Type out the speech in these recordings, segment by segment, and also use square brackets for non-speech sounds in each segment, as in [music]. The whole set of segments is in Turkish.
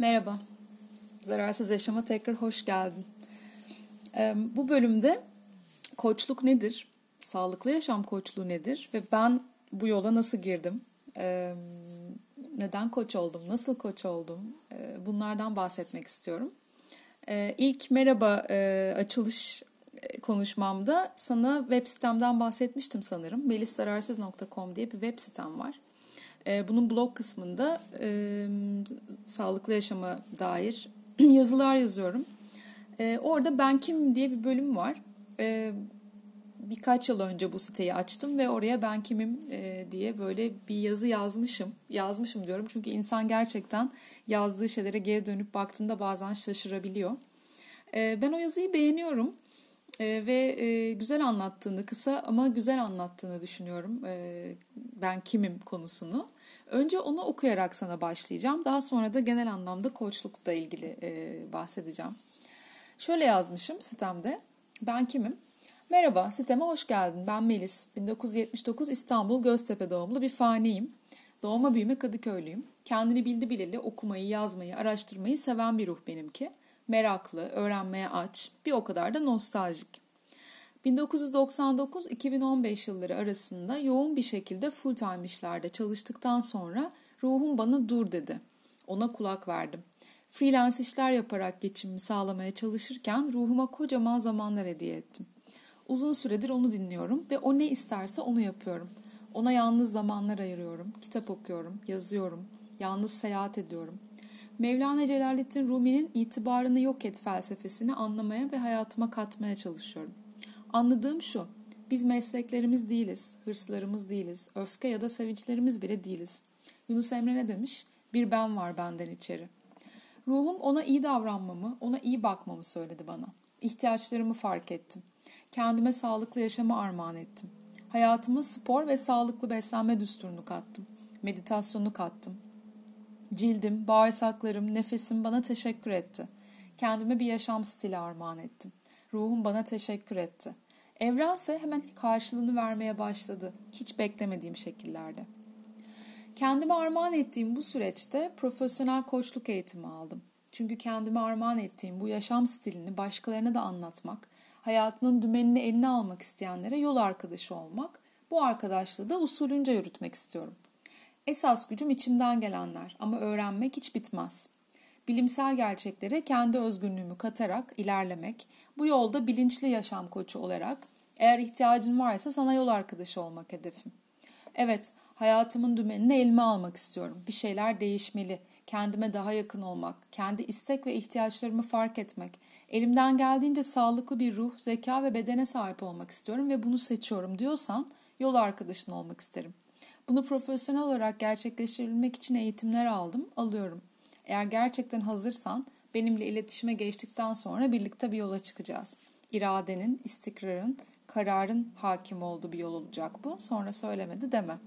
Merhaba, Zararsız Yaşama tekrar hoş geldin. Bu bölümde koçluk nedir, sağlıklı yaşam koçluğu nedir ve ben bu yola nasıl girdim, neden koç oldum, nasıl koç oldum bunlardan bahsetmek istiyorum. İlk merhaba açılış konuşmamda sana web sitemden bahsetmiştim sanırım. melisararsız.com diye bir web sitem var. E, bunun blog kısmında e, sağlıklı yaşama dair [clears throat] yazılar yazıyorum. E, orada Ben Kim diye bir bölüm var. E, birkaç yıl önce bu siteyi açtım ve oraya Ben Kimim e, diye böyle bir yazı yazmışım. Yazmışım diyorum çünkü insan gerçekten yazdığı şeylere geri dönüp baktığında bazen şaşırabiliyor. E, ben o yazıyı beğeniyorum. E, ve e, güzel anlattığını, kısa ama güzel anlattığını düşünüyorum e, ben kimim konusunu. Önce onu okuyarak sana başlayacağım. Daha sonra da genel anlamda koçlukla ilgili e, bahsedeceğim. Şöyle yazmışım sitemde. Ben kimim? Merhaba, siteme hoş geldin. Ben Melis. 1979 İstanbul Göztepe doğumlu bir faniyim. Doğma büyüme Kadıköylüyüm. Kendini bildi bileli okumayı, yazmayı, araştırmayı seven bir ruh benimki meraklı, öğrenmeye aç, bir o kadar da nostaljik. 1999-2015 yılları arasında yoğun bir şekilde full time işlerde çalıştıktan sonra ruhum bana dur dedi. Ona kulak verdim. Freelance işler yaparak geçimimi sağlamaya çalışırken ruhuma kocaman zamanlar hediye ettim. Uzun süredir onu dinliyorum ve o ne isterse onu yapıyorum. Ona yalnız zamanlar ayırıyorum, kitap okuyorum, yazıyorum, yalnız seyahat ediyorum. Mevlana Celaleddin Rumi'nin itibarını yok et felsefesini anlamaya ve hayatıma katmaya çalışıyorum. Anladığım şu, biz mesleklerimiz değiliz, hırslarımız değiliz, öfke ya da sevinçlerimiz bile değiliz. Yunus Emre ne demiş? Bir ben var benden içeri. Ruhum ona iyi davranmamı, ona iyi bakmamı söyledi bana. İhtiyaçlarımı fark ettim. Kendime sağlıklı yaşamı armağan ettim. Hayatıma spor ve sağlıklı beslenme düsturunu kattım. Meditasyonu kattım. Cildim, bağırsaklarım, nefesim bana teşekkür etti. Kendime bir yaşam stili armağan ettim. Ruhum bana teşekkür etti. Evrense hemen karşılığını vermeye başladı. Hiç beklemediğim şekillerde. Kendime armağan ettiğim bu süreçte profesyonel koçluk eğitimi aldım. Çünkü kendime armağan ettiğim bu yaşam stilini başkalarına da anlatmak, hayatının dümenini eline almak isteyenlere yol arkadaşı olmak, bu arkadaşlığı da usulünce yürütmek istiyorum.'' Esas gücüm içimden gelenler ama öğrenmek hiç bitmez. Bilimsel gerçeklere kendi özgünlüğümü katarak ilerlemek, bu yolda bilinçli yaşam koçu olarak eğer ihtiyacın varsa sana yol arkadaşı olmak hedefim. Evet, hayatımın dümenini elime almak istiyorum. Bir şeyler değişmeli. Kendime daha yakın olmak, kendi istek ve ihtiyaçlarımı fark etmek, elimden geldiğince sağlıklı bir ruh, zeka ve bedene sahip olmak istiyorum ve bunu seçiyorum diyorsan yol arkadaşın olmak isterim. Bunu profesyonel olarak gerçekleştirebilmek için eğitimler aldım, alıyorum. Eğer gerçekten hazırsan benimle iletişime geçtikten sonra birlikte bir yola çıkacağız. İradenin, istikrarın, kararın hakim olduğu bir yol olacak bu. Sonra söylemedi deme.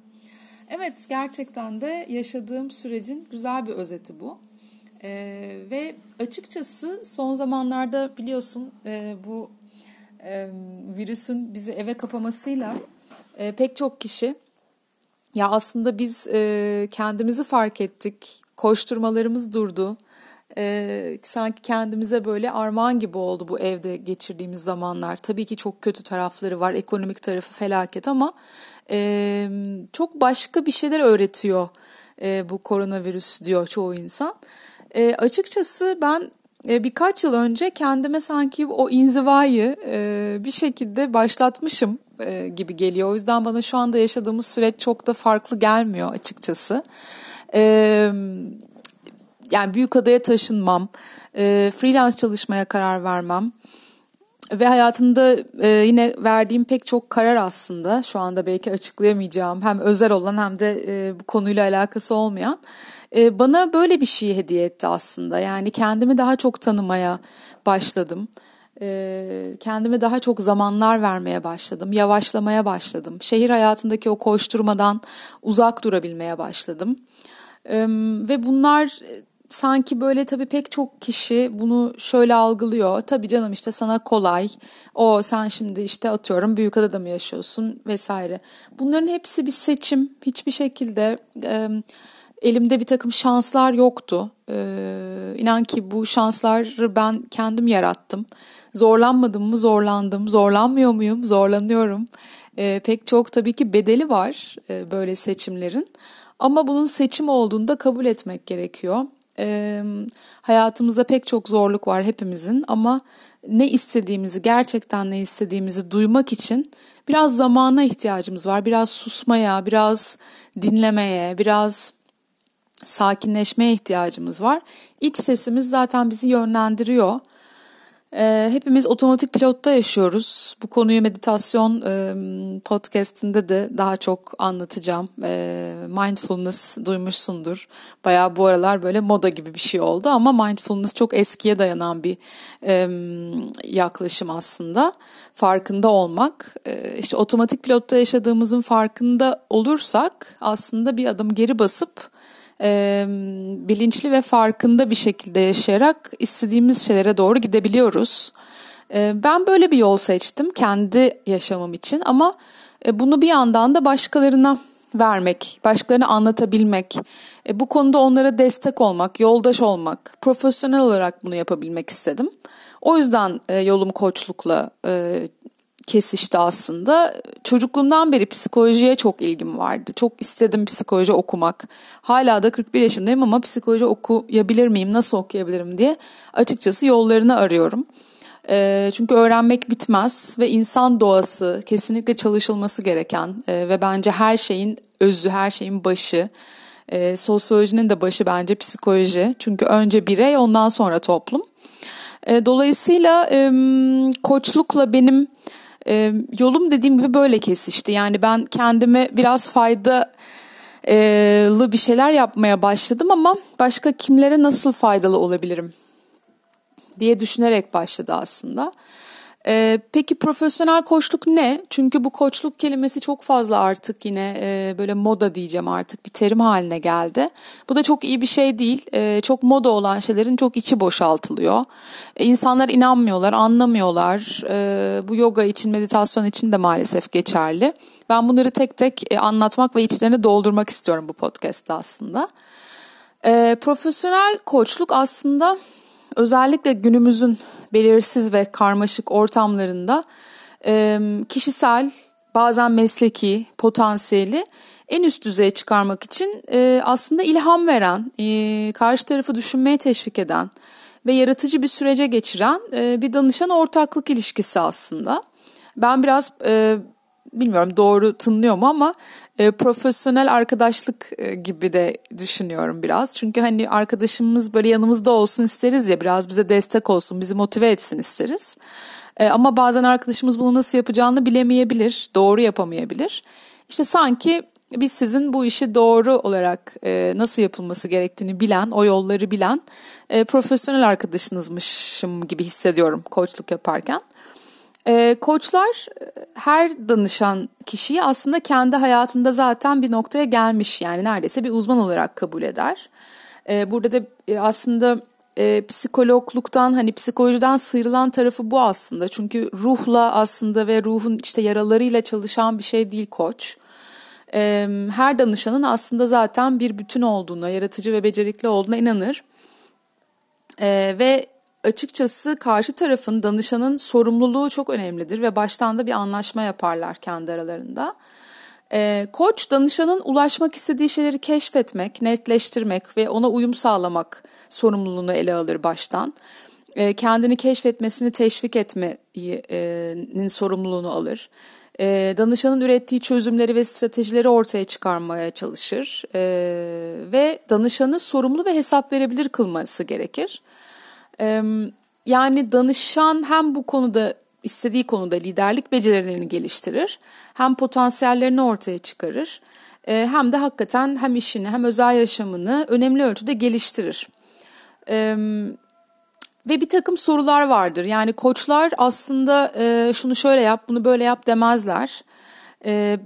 Evet gerçekten de yaşadığım sürecin güzel bir özeti bu. Ee, ve açıkçası son zamanlarda biliyorsun e, bu e, virüsün bizi eve kapamasıyla e, pek çok kişi ya aslında biz e, kendimizi fark ettik, koşturmalarımız durdu. E, sanki kendimize böyle armağan gibi oldu bu evde geçirdiğimiz zamanlar. Tabii ki çok kötü tarafları var, ekonomik tarafı felaket ama e, çok başka bir şeyler öğretiyor e, bu koronavirüs diyor çoğu insan. E, açıkçası ben e, birkaç yıl önce kendime sanki o inzivayı e, bir şekilde başlatmışım e, gibi geliyor. O yüzden bana şu anda yaşadığımız süreç çok da farklı gelmiyor açıkçası. E, yani büyük adaya taşınmam, e, freelance çalışmaya karar vermem ve hayatımda yine verdiğim pek çok karar aslında şu anda belki açıklayamayacağım hem özel olan hem de bu konuyla alakası olmayan bana böyle bir şey hediye etti aslında. Yani kendimi daha çok tanımaya başladım e, kendime daha çok zamanlar vermeye başladım. Yavaşlamaya başladım. Şehir hayatındaki o koşturmadan uzak durabilmeye başladım. E, ve bunlar e, sanki böyle tabii pek çok kişi bunu şöyle algılıyor. Tabii canım işte sana kolay. O sen şimdi işte atıyorum büyük adada mı yaşıyorsun vesaire. Bunların hepsi bir seçim. Hiçbir şekilde e, elimde bir takım şanslar yoktu. E, inan ki bu şansları ben kendim yarattım. Zorlanmadım mı zorlandım. Zorlanmıyor muyum? Zorlanıyorum. E, pek çok tabii ki bedeli var e, böyle seçimlerin. Ama bunun seçim olduğunda kabul etmek gerekiyor. E, hayatımızda pek çok zorluk var hepimizin ama ne istediğimizi, gerçekten ne istediğimizi duymak için biraz zamana ihtiyacımız var. Biraz susmaya, biraz dinlemeye, biraz sakinleşmeye ihtiyacımız var. İç sesimiz zaten bizi yönlendiriyor. E, hepimiz otomatik pilotta yaşıyoruz. Bu konuyu meditasyon e, podcastinde de daha çok anlatacağım. E, mindfulness duymuşsundur. Baya bu aralar böyle moda gibi bir şey oldu ama mindfulness çok eskiye dayanan bir e, yaklaşım aslında. Farkında olmak. E, işte otomatik pilotta yaşadığımızın farkında olursak aslında bir adım geri basıp e, bilinçli ve farkında bir şekilde yaşayarak istediğimiz şeylere doğru gidebiliyoruz. E, ben böyle bir yol seçtim kendi yaşamım için ama e, bunu bir yandan da başkalarına vermek, başkalarına anlatabilmek, e, bu konuda onlara destek olmak, yoldaş olmak, profesyonel olarak bunu yapabilmek istedim. O yüzden e, yolum koçlukla e, kesişti aslında. Çocukluğumdan beri psikolojiye çok ilgim vardı. Çok istedim psikoloji okumak. Hala da 41 yaşındayım ama psikoloji okuyabilir miyim, nasıl okuyabilirim diye açıkçası yollarını arıyorum. E, çünkü öğrenmek bitmez ve insan doğası kesinlikle çalışılması gereken e, ve bence her şeyin özü, her şeyin başı. E, sosyolojinin de başı bence psikoloji. Çünkü önce birey ondan sonra toplum. E, dolayısıyla koçlukla benim e, yolum dediğim gibi böyle kesişti. Yani ben kendime biraz faydalı bir şeyler yapmaya başladım ama başka kimlere nasıl faydalı olabilirim diye düşünerek başladı aslında. Ee, peki profesyonel koçluk ne? Çünkü bu koçluk kelimesi çok fazla artık yine e, böyle moda diyeceğim artık bir terim haline geldi. Bu da çok iyi bir şey değil. E, çok moda olan şeylerin çok içi boşaltılıyor. E, insanlar inanmıyorlar, anlamıyorlar. E, bu yoga için, meditasyon için de maalesef geçerli. Ben bunları tek tek e, anlatmak ve içlerini doldurmak istiyorum bu podcast'ta aslında. E, profesyonel koçluk aslında özellikle günümüzün belirsiz ve karmaşık ortamlarında e, kişisel bazen mesleki potansiyeli en üst düzeye çıkarmak için e, aslında ilham veren, e, karşı tarafı düşünmeye teşvik eden ve yaratıcı bir sürece geçiren bir danışan ortaklık ilişkisi aslında. Ben biraz bilmiyorum doğru tınlıyor mu ama e, profesyonel arkadaşlık e, gibi de düşünüyorum biraz. Çünkü hani arkadaşımız böyle yanımızda olsun isteriz ya biraz bize destek olsun, bizi motive etsin isteriz. E, ama bazen arkadaşımız bunu nasıl yapacağını bilemeyebilir, doğru yapamayabilir. İşte sanki biz sizin bu işi doğru olarak e, nasıl yapılması gerektiğini bilen, o yolları bilen e, profesyonel arkadaşınızmışım gibi hissediyorum koçluk yaparken. E, koçlar her danışan kişiyi aslında kendi hayatında zaten bir noktaya gelmiş yani neredeyse bir uzman olarak kabul eder. E, burada da e, aslında e, psikologluktan hani psikolojiden sıyrılan tarafı bu aslında. Çünkü ruhla aslında ve ruhun işte yaralarıyla çalışan bir şey değil koç. E, her danışanın aslında zaten bir bütün olduğuna, yaratıcı ve becerikli olduğuna inanır. E, ve açıkçası karşı tarafın danışanın sorumluluğu çok önemlidir ve baştan da bir anlaşma yaparlar kendi aralarında. Ee, koç danışanın ulaşmak istediği şeyleri keşfetmek, netleştirmek ve ona uyum sağlamak sorumluluğunu ele alır baştan. Ee, kendini keşfetmesini teşvik etmenin sorumluluğunu alır. Ee, danışanın ürettiği çözümleri ve stratejileri ortaya çıkarmaya çalışır ve danışanı sorumlu ve hesap verebilir kılması gerekir. Yani danışan hem bu konuda istediği konuda liderlik becerilerini geliştirir, hem potansiyellerini ortaya çıkarır, hem de hakikaten hem işini hem özel yaşamını önemli ölçüde geliştirir. Ve bir takım sorular vardır. Yani koçlar aslında şunu şöyle yap, bunu böyle yap demezler.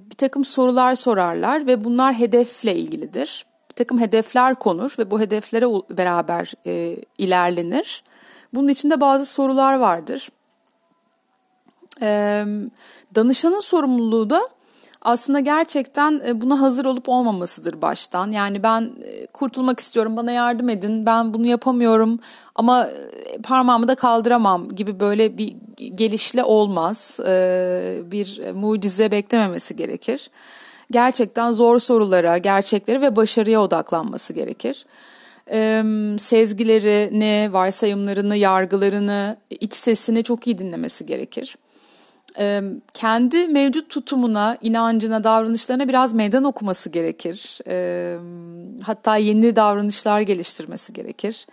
Bir takım sorular sorarlar ve bunlar hedefle ilgilidir takım hedefler konur ve bu hedeflere beraber e, ilerlenir. Bunun içinde bazı sorular vardır. E, danışanın sorumluluğu da aslında gerçekten e, buna hazır olup olmamasıdır baştan. Yani ben e, kurtulmak istiyorum bana yardım edin ben bunu yapamıyorum ama e, parmağımı da kaldıramam gibi böyle bir gelişle olmaz. Bir mucize beklememesi gerekir. Gerçekten zor sorulara, gerçekleri ve başarıya odaklanması gerekir. Sezgilerini, varsayımlarını, yargılarını, iç sesini çok iyi dinlemesi gerekir kendi mevcut tutumuna, inancına, davranışlarına biraz meydan okuması gerekir. Hatta yeni davranışlar geliştirmesi gerekir.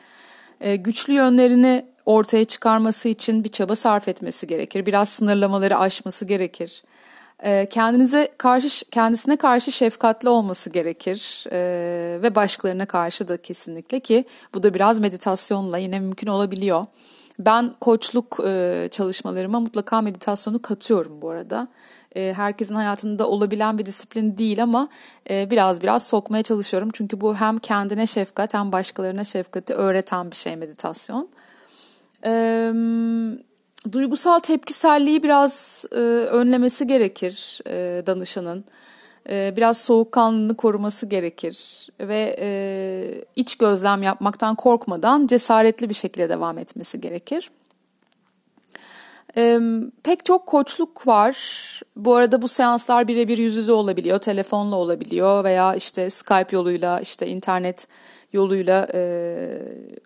Güçlü yönlerini ortaya çıkarması için bir çaba sarf etmesi gerekir. Biraz sınırlamaları aşması gerekir. Kendinize karşı kendisine karşı şefkatli olması gerekir ve başkalarına karşı da kesinlikle ki bu da biraz meditasyonla yine mümkün olabiliyor. Ben koçluk e, çalışmalarıma mutlaka meditasyonu katıyorum bu arada. E, herkesin hayatında olabilen bir disiplin değil ama e, biraz biraz sokmaya çalışıyorum. Çünkü bu hem kendine şefkat hem başkalarına şefkati öğreten bir şey meditasyon. E, duygusal tepkiselliği biraz e, önlemesi gerekir e, danışanın. E, biraz soğukkanlılığını koruması gerekir ve e, iç gözlem yapmaktan korkmadan cesaretli bir şekilde devam etmesi gerekir. E, pek çok koçluk var. Bu arada bu seanslar birebir yüz yüze olabiliyor, telefonla olabiliyor veya işte Skype yoluyla, işte internet yoluyla e,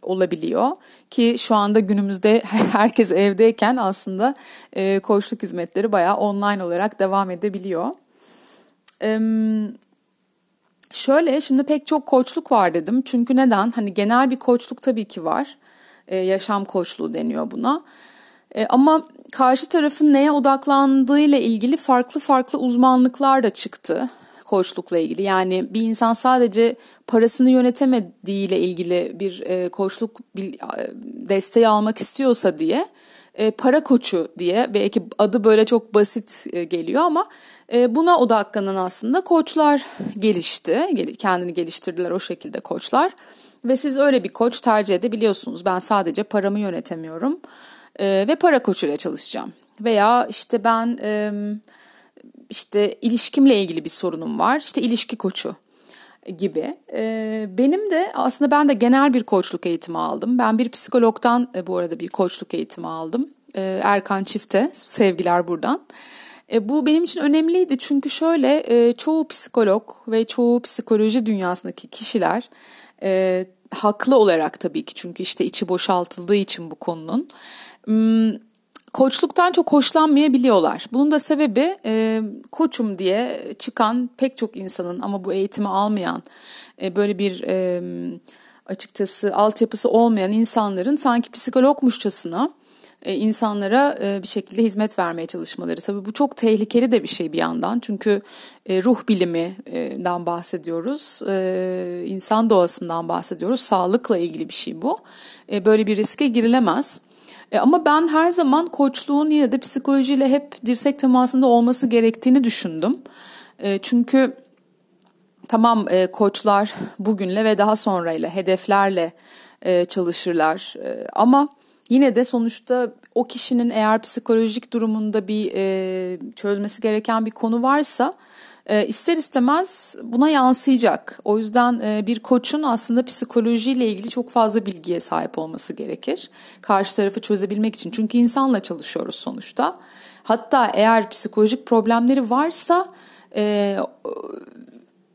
olabiliyor. Ki şu anda günümüzde [laughs] herkes evdeyken aslında e, koçluk hizmetleri bayağı online olarak devam edebiliyor. Ee, şöyle şimdi pek çok koçluk var dedim. Çünkü neden? Hani genel bir koçluk tabii ki var. Ee, yaşam koçluğu deniyor buna. Ee, ama karşı tarafın neye odaklandığıyla ilgili farklı farklı uzmanlıklar da çıktı koçlukla ilgili. Yani bir insan sadece parasını yönetemediğiyle ilgili bir e, koçluk e, desteği almak istiyorsa diye e, para koçu diye belki adı böyle çok basit e, geliyor ama e, buna odaklanan aslında koçlar gelişti. Kendini geliştirdiler o şekilde koçlar. Ve siz öyle bir koç tercih edebiliyorsunuz. Ben sadece paramı yönetemiyorum e, ve para koçuyla çalışacağım. Veya işte ben e, işte ilişkimle ilgili bir sorunum var. İşte ilişki koçu gibi. Benim de aslında ben de genel bir koçluk eğitimi aldım. Ben bir psikologdan bu arada bir koçluk eğitimi aldım. Erkan Çift'e sevgiler buradan. E, bu benim için önemliydi çünkü şöyle e, çoğu psikolog ve çoğu psikoloji dünyasındaki kişiler e, haklı olarak tabii ki çünkü işte içi boşaltıldığı için bu konunun hmm, koçluktan çok hoşlanmayabiliyorlar. Bunun da sebebi e, koçum diye çıkan pek çok insanın ama bu eğitimi almayan e, böyle bir e, açıkçası altyapısı olmayan insanların sanki psikologmuşçasına e, insanlara e, bir şekilde hizmet vermeye çalışmaları. Tabii bu çok tehlikeli de bir şey bir yandan. Çünkü e, ruh biliminden bahsediyoruz, insan doğasından bahsediyoruz. Sağlıkla ilgili bir şey bu. Böyle bir riske girilemez. Ama ben her zaman koçluğun yine de psikolojiyle hep dirsek temasında olması gerektiğini düşündüm. Çünkü tamam koçlar bugünle ve daha sonrayla hedeflerle çalışırlar ama Yine de sonuçta o kişinin eğer psikolojik durumunda bir e, çözmesi gereken bir konu varsa e, ister istemez buna yansıyacak. O yüzden e, bir koçun aslında psikolojiyle ilgili çok fazla bilgiye sahip olması gerekir. Karşı tarafı çözebilmek için. Çünkü insanla çalışıyoruz sonuçta. Hatta eğer psikolojik problemleri varsa e,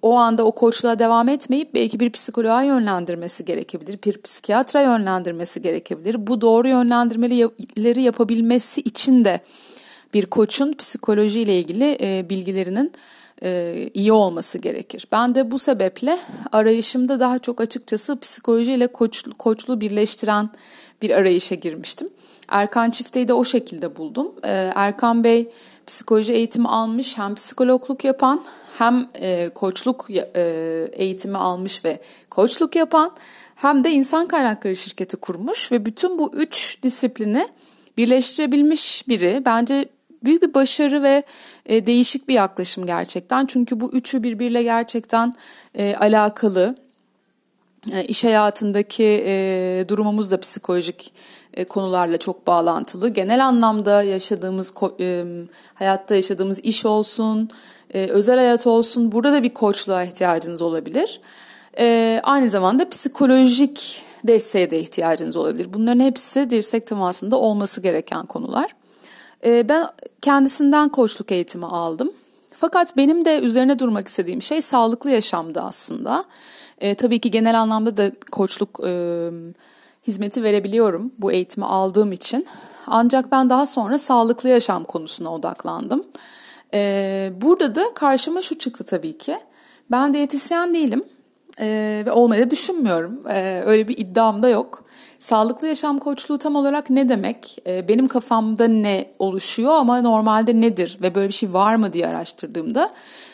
o anda o koçluğa devam etmeyip belki bir psikoloğa yönlendirmesi gerekebilir, bir psikiyatra yönlendirmesi gerekebilir. Bu doğru yönlendirmeleri yapabilmesi için de bir koçun psikolojiyle ilgili e, bilgilerinin iyi olması gerekir. Ben de bu sebeple arayışımda daha çok açıkçası psikolojiyle koç, koçluğu birleştiren bir arayışa girmiştim. Erkan Çifte'yi de o şekilde buldum. E, Erkan Bey psikoloji eğitimi almış hem psikologluk yapan hem e, koçluk e, eğitimi almış ve koçluk yapan hem de insan kaynakları şirketi kurmuş ve bütün bu üç disiplini birleştirebilmiş biri. Bence büyük bir başarı ve e, değişik bir yaklaşım gerçekten. Çünkü bu üçü birbiriyle gerçekten e, alakalı. E, iş hayatındaki e, durumumuz da psikolojik e, konularla çok bağlantılı. Genel anlamda yaşadığımız, e, hayatta yaşadığımız iş olsun, e, özel hayat olsun burada da bir koçluğa ihtiyacınız olabilir. E, aynı zamanda psikolojik desteğe de ihtiyacınız olabilir. Bunların hepsi dirsek temasında olması gereken konular. E, ben kendisinden koçluk eğitimi aldım. Fakat benim de üzerine durmak istediğim şey sağlıklı yaşamdı aslında. E, tabii ki genel anlamda da koçluk e, hizmeti verebiliyorum bu eğitimi aldığım için. Ancak ben daha sonra sağlıklı yaşam konusuna odaklandım. E, burada da karşıma şu çıktı tabii ki. Ben diyetisyen değilim e, ve olmayı da düşünmüyorum. E, öyle bir iddiam da yok. Sağlıklı yaşam koçluğu tam olarak ne demek? E, benim kafamda ne oluşuyor ama normalde nedir ve böyle bir şey var mı diye araştırdığımda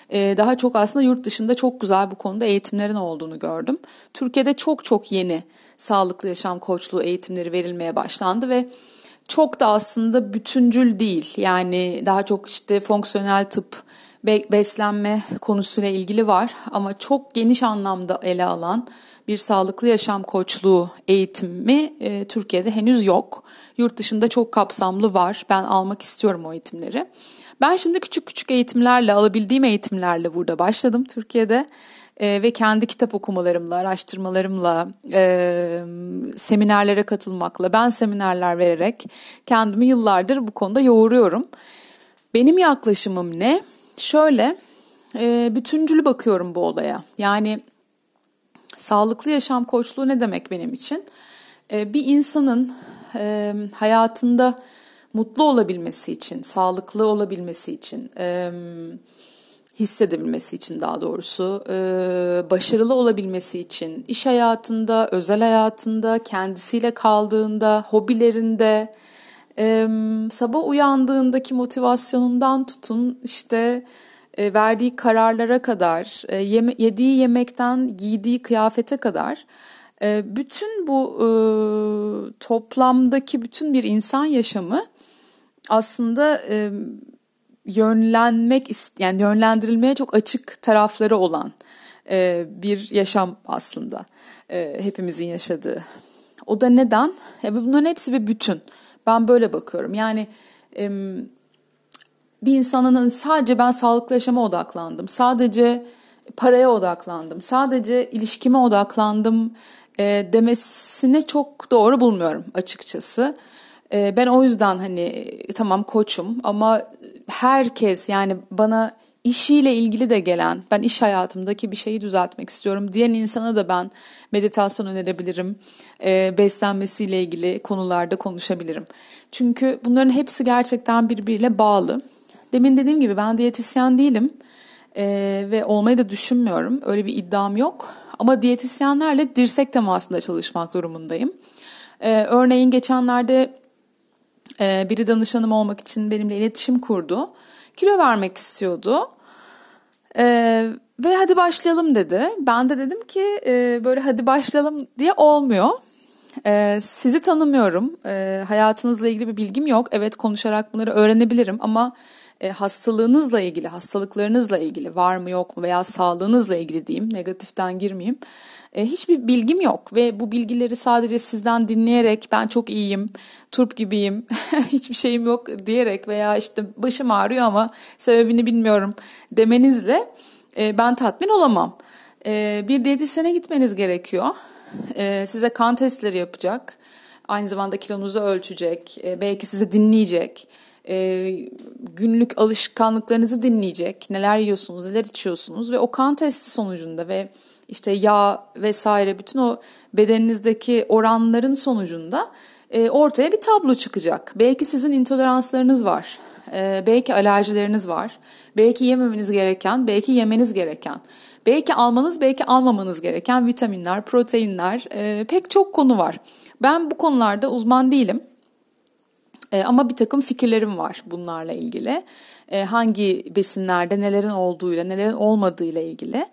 e, daha çok aslında yurt dışında çok güzel bu konuda eğitimlerin olduğunu gördüm. Türkiye'de çok çok yeni sağlıklı yaşam koçluğu eğitimleri verilmeye başlandı ve çok da aslında bütüncül değil. Yani daha çok işte fonksiyonel tıp, beslenme konusuyla ilgili var ama çok geniş anlamda ele alan bir sağlıklı yaşam koçluğu eğitimi e, Türkiye'de henüz yok. Yurt dışında çok kapsamlı var. Ben almak istiyorum o eğitimleri. Ben şimdi küçük küçük eğitimlerle, alabildiğim eğitimlerle burada başladım Türkiye'de. E, ve kendi kitap okumalarımla, araştırmalarımla, e, seminerlere katılmakla, ben seminerler vererek kendimi yıllardır bu konuda yoğuruyorum. Benim yaklaşımım ne? Şöyle, e, bütüncül bakıyorum bu olaya. Yani sağlıklı yaşam koçluğu ne demek benim için? E, bir insanın e, hayatında mutlu olabilmesi için, sağlıklı olabilmesi için, e, hissedebilmesi için daha doğrusu, e, başarılı olabilmesi için, iş hayatında, özel hayatında, kendisiyle kaldığında, hobilerinde, sabah uyandığındaki motivasyonundan tutun işte e, verdiği kararlara kadar, e, yediği yemekten giydiği kıyafete kadar e, bütün bu e, toplamdaki bütün bir insan yaşamı aslında e, yönlenmek yani yönlendirilmeye çok açık tarafları olan e, bir yaşam aslında e, hepimizin yaşadığı. O da neden? Ya bunların hepsi bir bütün. Ben böyle bakıyorum. Yani e, bir insanın sadece ben sağlıklı yaşama odaklandım. Sadece paraya odaklandım. Sadece ilişkime odaklandım e, demesini çok doğru bulmuyorum açıkçası. E, ben o yüzden hani tamam koçum ama herkes yani bana işiyle ilgili de gelen ben iş hayatımdaki bir şeyi düzeltmek istiyorum diyen insana da ben meditasyon önerebilirim. E, beslenmesiyle ilgili konularda konuşabilirim. Çünkü bunların hepsi gerçekten birbiriyle bağlı. Demin dediğim gibi ben diyetisyen değilim e, ve olmayı da düşünmüyorum. Öyle bir iddiam yok. Ama diyetisyenlerle dirsek temasında çalışmak durumundayım. E, örneğin geçenlerde e, biri danışanım olmak için benimle iletişim kurdu. Kilo vermek istiyordu. E, ve hadi başlayalım dedi. Ben de dedim ki e, böyle hadi başlayalım diye olmuyor. E, sizi tanımıyorum. E, hayatınızla ilgili bir bilgim yok. Evet konuşarak bunları öğrenebilirim ama e, hastalığınızla ilgili, hastalıklarınızla ilgili var mı yok mu veya sağlığınızla ilgili diyeyim, negatiften girmeyeyim. E, hiçbir bilgim yok ve bu bilgileri sadece sizden dinleyerek ben çok iyiyim, turp gibiyim, [laughs] hiçbir şeyim yok diyerek veya işte başım ağrıyor ama sebebini bilmiyorum demenizle e, ben tatmin olamam. E, bir diyetisyene gitmeniz gerekiyor. Size kan testleri yapacak. Aynı zamanda kilonuzu ölçecek. Belki sizi dinleyecek e, günlük alışkanlıklarınızı dinleyecek. Neler yiyorsunuz, neler içiyorsunuz ve o kan testi sonucunda ve işte yağ vesaire bütün o bedeninizdeki oranların sonucunda e, ortaya bir tablo çıkacak. Belki sizin intoleranslarınız var. E, belki alerjileriniz var. Belki yememeniz gereken, belki yemeniz gereken. Belki almanız, belki almamanız gereken vitaminler, proteinler, e, pek çok konu var. Ben bu konularda uzman değilim. E, ama bir takım fikirlerim var bunlarla ilgili. E, hangi besinlerde nelerin olduğuyla, nelerin olmadığıyla ilgili.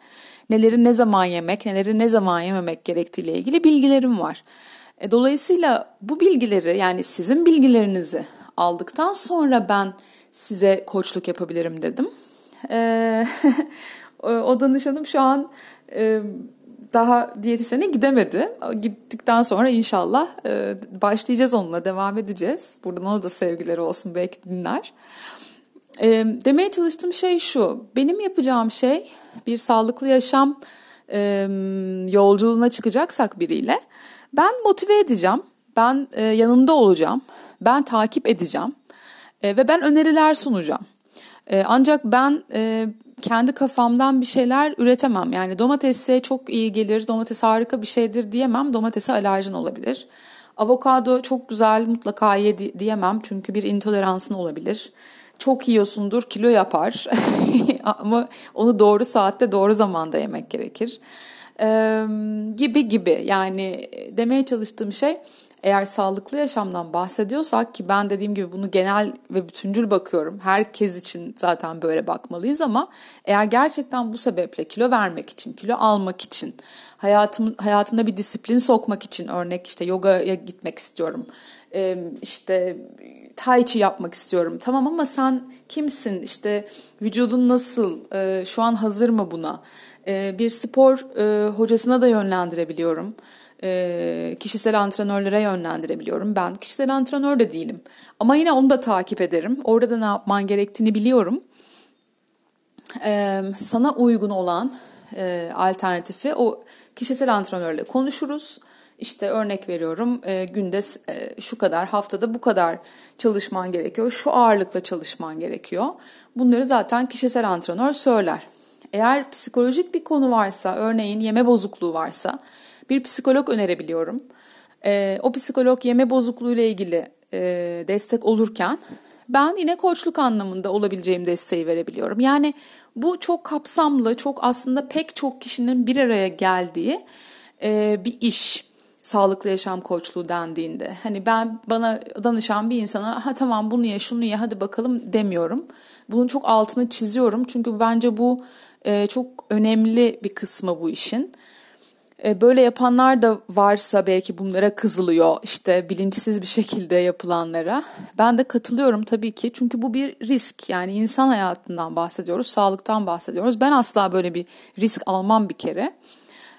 Neleri ne zaman yemek, neleri ne zaman yememek gerektiğiyle ilgili bilgilerim var. E, dolayısıyla bu bilgileri yani sizin bilgilerinizi aldıktan sonra ben size koçluk yapabilirim dedim. E, [laughs] o danışanım şu an daha diyetisyene gidemedi. Gittikten sonra inşallah e, başlayacağız onunla, devam edeceğiz. Buradan ona da sevgileri olsun belki dinler. E, demeye çalıştığım şey şu. Benim yapacağım şey bir sağlıklı yaşam e, yolculuğuna çıkacaksak biriyle ben motive edeceğim. Ben yanında olacağım. Ben takip edeceğim. Ve ben öneriler sunacağım. Ancak ben kendi kafamdan bir şeyler üretemem. Yani domatese çok iyi gelir, domates harika bir şeydir diyemem. Domatese alerjin olabilir. Avokado çok güzel mutlaka ye diyemem çünkü bir intoleransın olabilir. Çok yiyorsundur kilo yapar [laughs] ama onu doğru saatte doğru zamanda yemek gerekir. Ee, gibi gibi yani demeye çalıştığım şey eğer sağlıklı yaşamdan bahsediyorsak ki ben dediğim gibi bunu genel ve bütüncül bakıyorum. Herkes için zaten böyle bakmalıyız ama eğer gerçekten bu sebeple kilo vermek için, kilo almak için, hayatım hayatında bir disiplin sokmak için örnek işte yogaya gitmek istiyorum. İşte tai chi yapmak istiyorum. Tamam ama sen kimsin? İşte vücudun nasıl? Ee, şu an hazır mı buna? Ee, bir spor e, hocasına da yönlendirebiliyorum e, kişisel antrenörlere yönlendirebiliyorum. Ben kişisel antrenör de değilim. Ama yine onu da takip ederim. Orada da ne yapman gerektiğini biliyorum. E, sana uygun olan e, alternatifi o kişisel antrenörle konuşuruz. İşte örnek veriyorum günde şu kadar haftada bu kadar çalışman gerekiyor. Şu ağırlıkla çalışman gerekiyor. Bunları zaten kişisel antrenör söyler. Eğer psikolojik bir konu varsa örneğin yeme bozukluğu varsa bir psikolog önerebiliyorum. E, o psikolog yeme bozukluğu ile ilgili e, destek olurken ben yine koçluk anlamında olabileceğim desteği verebiliyorum. Yani bu çok kapsamlı, çok aslında pek çok kişinin bir araya geldiği e, bir iş sağlıklı yaşam koçluğu dendiğinde. Hani ben bana danışan bir insana ha tamam bunu ye şunu ye hadi bakalım demiyorum. Bunun çok altını çiziyorum çünkü bence bu e, çok önemli bir kısmı bu işin. E, böyle yapanlar da varsa belki bunlara kızılıyor işte bilinçsiz bir şekilde yapılanlara. Ben de katılıyorum tabii ki çünkü bu bir risk yani insan hayatından bahsediyoruz, sağlıktan bahsediyoruz. Ben asla böyle bir risk almam bir kere.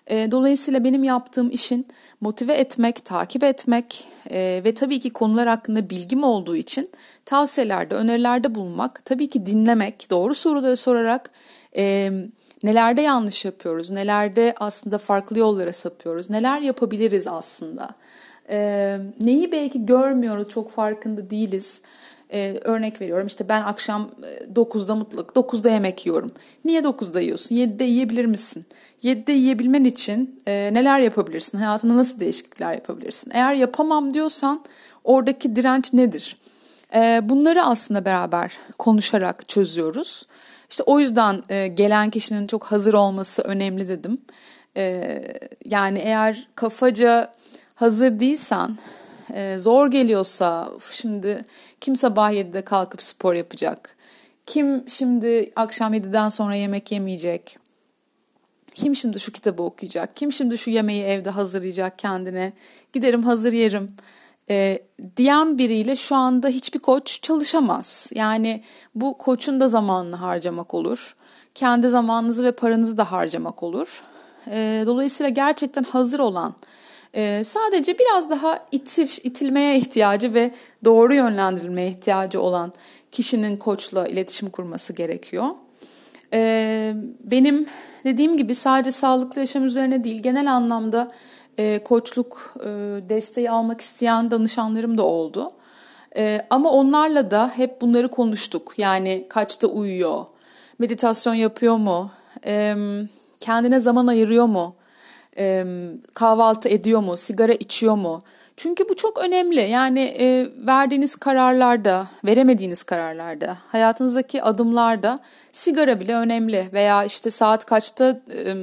E, dolayısıyla benim yaptığım işin motive etmek, takip etmek e, ve tabii ki konular hakkında bilgim olduğu için tavsiyelerde, önerilerde bulunmak, tabii ki dinlemek, doğru soruları sorarak Nelerde yanlış yapıyoruz? Nelerde aslında farklı yollara sapıyoruz? Neler yapabiliriz aslında? Ee, neyi belki görmüyoruz, çok farkında değiliz. Ee, örnek veriyorum işte ben akşam 9'da mutlaka 9'da yemek yiyorum. Niye 9'da yiyorsun? 7'de yiyebilir misin? 7'de yiyebilmen için e, neler yapabilirsin? Hayatında nasıl değişiklikler yapabilirsin? Eğer yapamam diyorsan oradaki direnç nedir? E, bunları aslında beraber konuşarak çözüyoruz. İşte o yüzden e, gelen kişinin çok hazır olması önemli dedim. E, yani eğer kafaca hazır değilsen, e, zor geliyorsa şimdi kim sabah 7'de kalkıp spor yapacak? Kim şimdi akşam 7'den sonra yemek yemeyecek? Kim şimdi şu kitabı okuyacak? Kim şimdi şu yemeği evde hazırlayacak kendine? Giderim hazır yerim e, diyen biriyle şu anda hiçbir koç çalışamaz. Yani bu koçun da zamanını harcamak olur. Kendi zamanınızı ve paranızı da harcamak olur. E, dolayısıyla gerçekten hazır olan, e, sadece biraz daha itil, itilmeye ihtiyacı ve doğru yönlendirilmeye ihtiyacı olan kişinin koçla iletişim kurması gerekiyor. E, benim dediğim gibi sadece sağlıklı yaşam üzerine değil genel anlamda e, koçluk e, desteği almak isteyen danışanlarım da oldu. E, ama onlarla da hep bunları konuştuk. Yani kaçta uyuyor, meditasyon yapıyor mu, e, kendine zaman ayırıyor mu, e, kahvaltı ediyor mu, sigara içiyor mu? Çünkü bu çok önemli. Yani e, verdiğiniz kararlarda, veremediğiniz kararlarda, hayatınızdaki adımlarda sigara bile önemli. Veya işte saat kaçta e,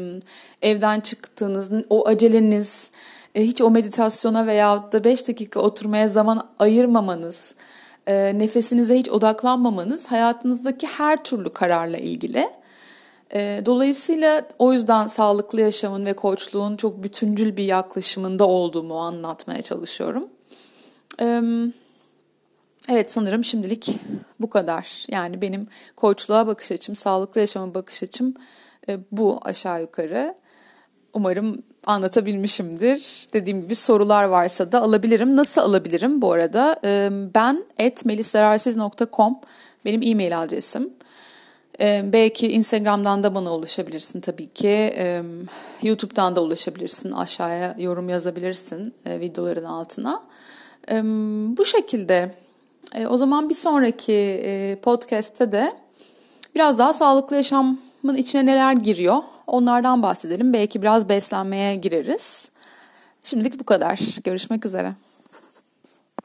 evden çıktığınız, o aceleniz, e, hiç o meditasyona veya da 5 dakika oturmaya zaman ayırmamanız, e, nefesinize hiç odaklanmamanız hayatınızdaki her türlü kararla ilgili. E, dolayısıyla o yüzden sağlıklı yaşamın ve koçluğun çok bütüncül bir yaklaşımında olduğumu anlatmaya çalışıyorum. Evet sanırım şimdilik bu kadar. Yani benim koçluğa bakış açım, sağlıklı yaşama bakış açım bu aşağı yukarı. Umarım anlatabilmişimdir. Dediğim gibi sorular varsa da alabilirim. Nasıl alabilirim bu arada? Ben etmelisararsiz.com benim e-mail adresim. Ee, belki Instagram'dan da bana ulaşabilirsin tabii ki. Ee, YouTube'dan da ulaşabilirsin. Aşağıya yorum yazabilirsin e, videoların altına. Ee, bu şekilde. E, o zaman bir sonraki e, podcast'te de biraz daha sağlıklı yaşamın içine neler giriyor onlardan bahsedelim. Belki biraz beslenmeye gireriz. Şimdilik bu kadar. Görüşmek üzere.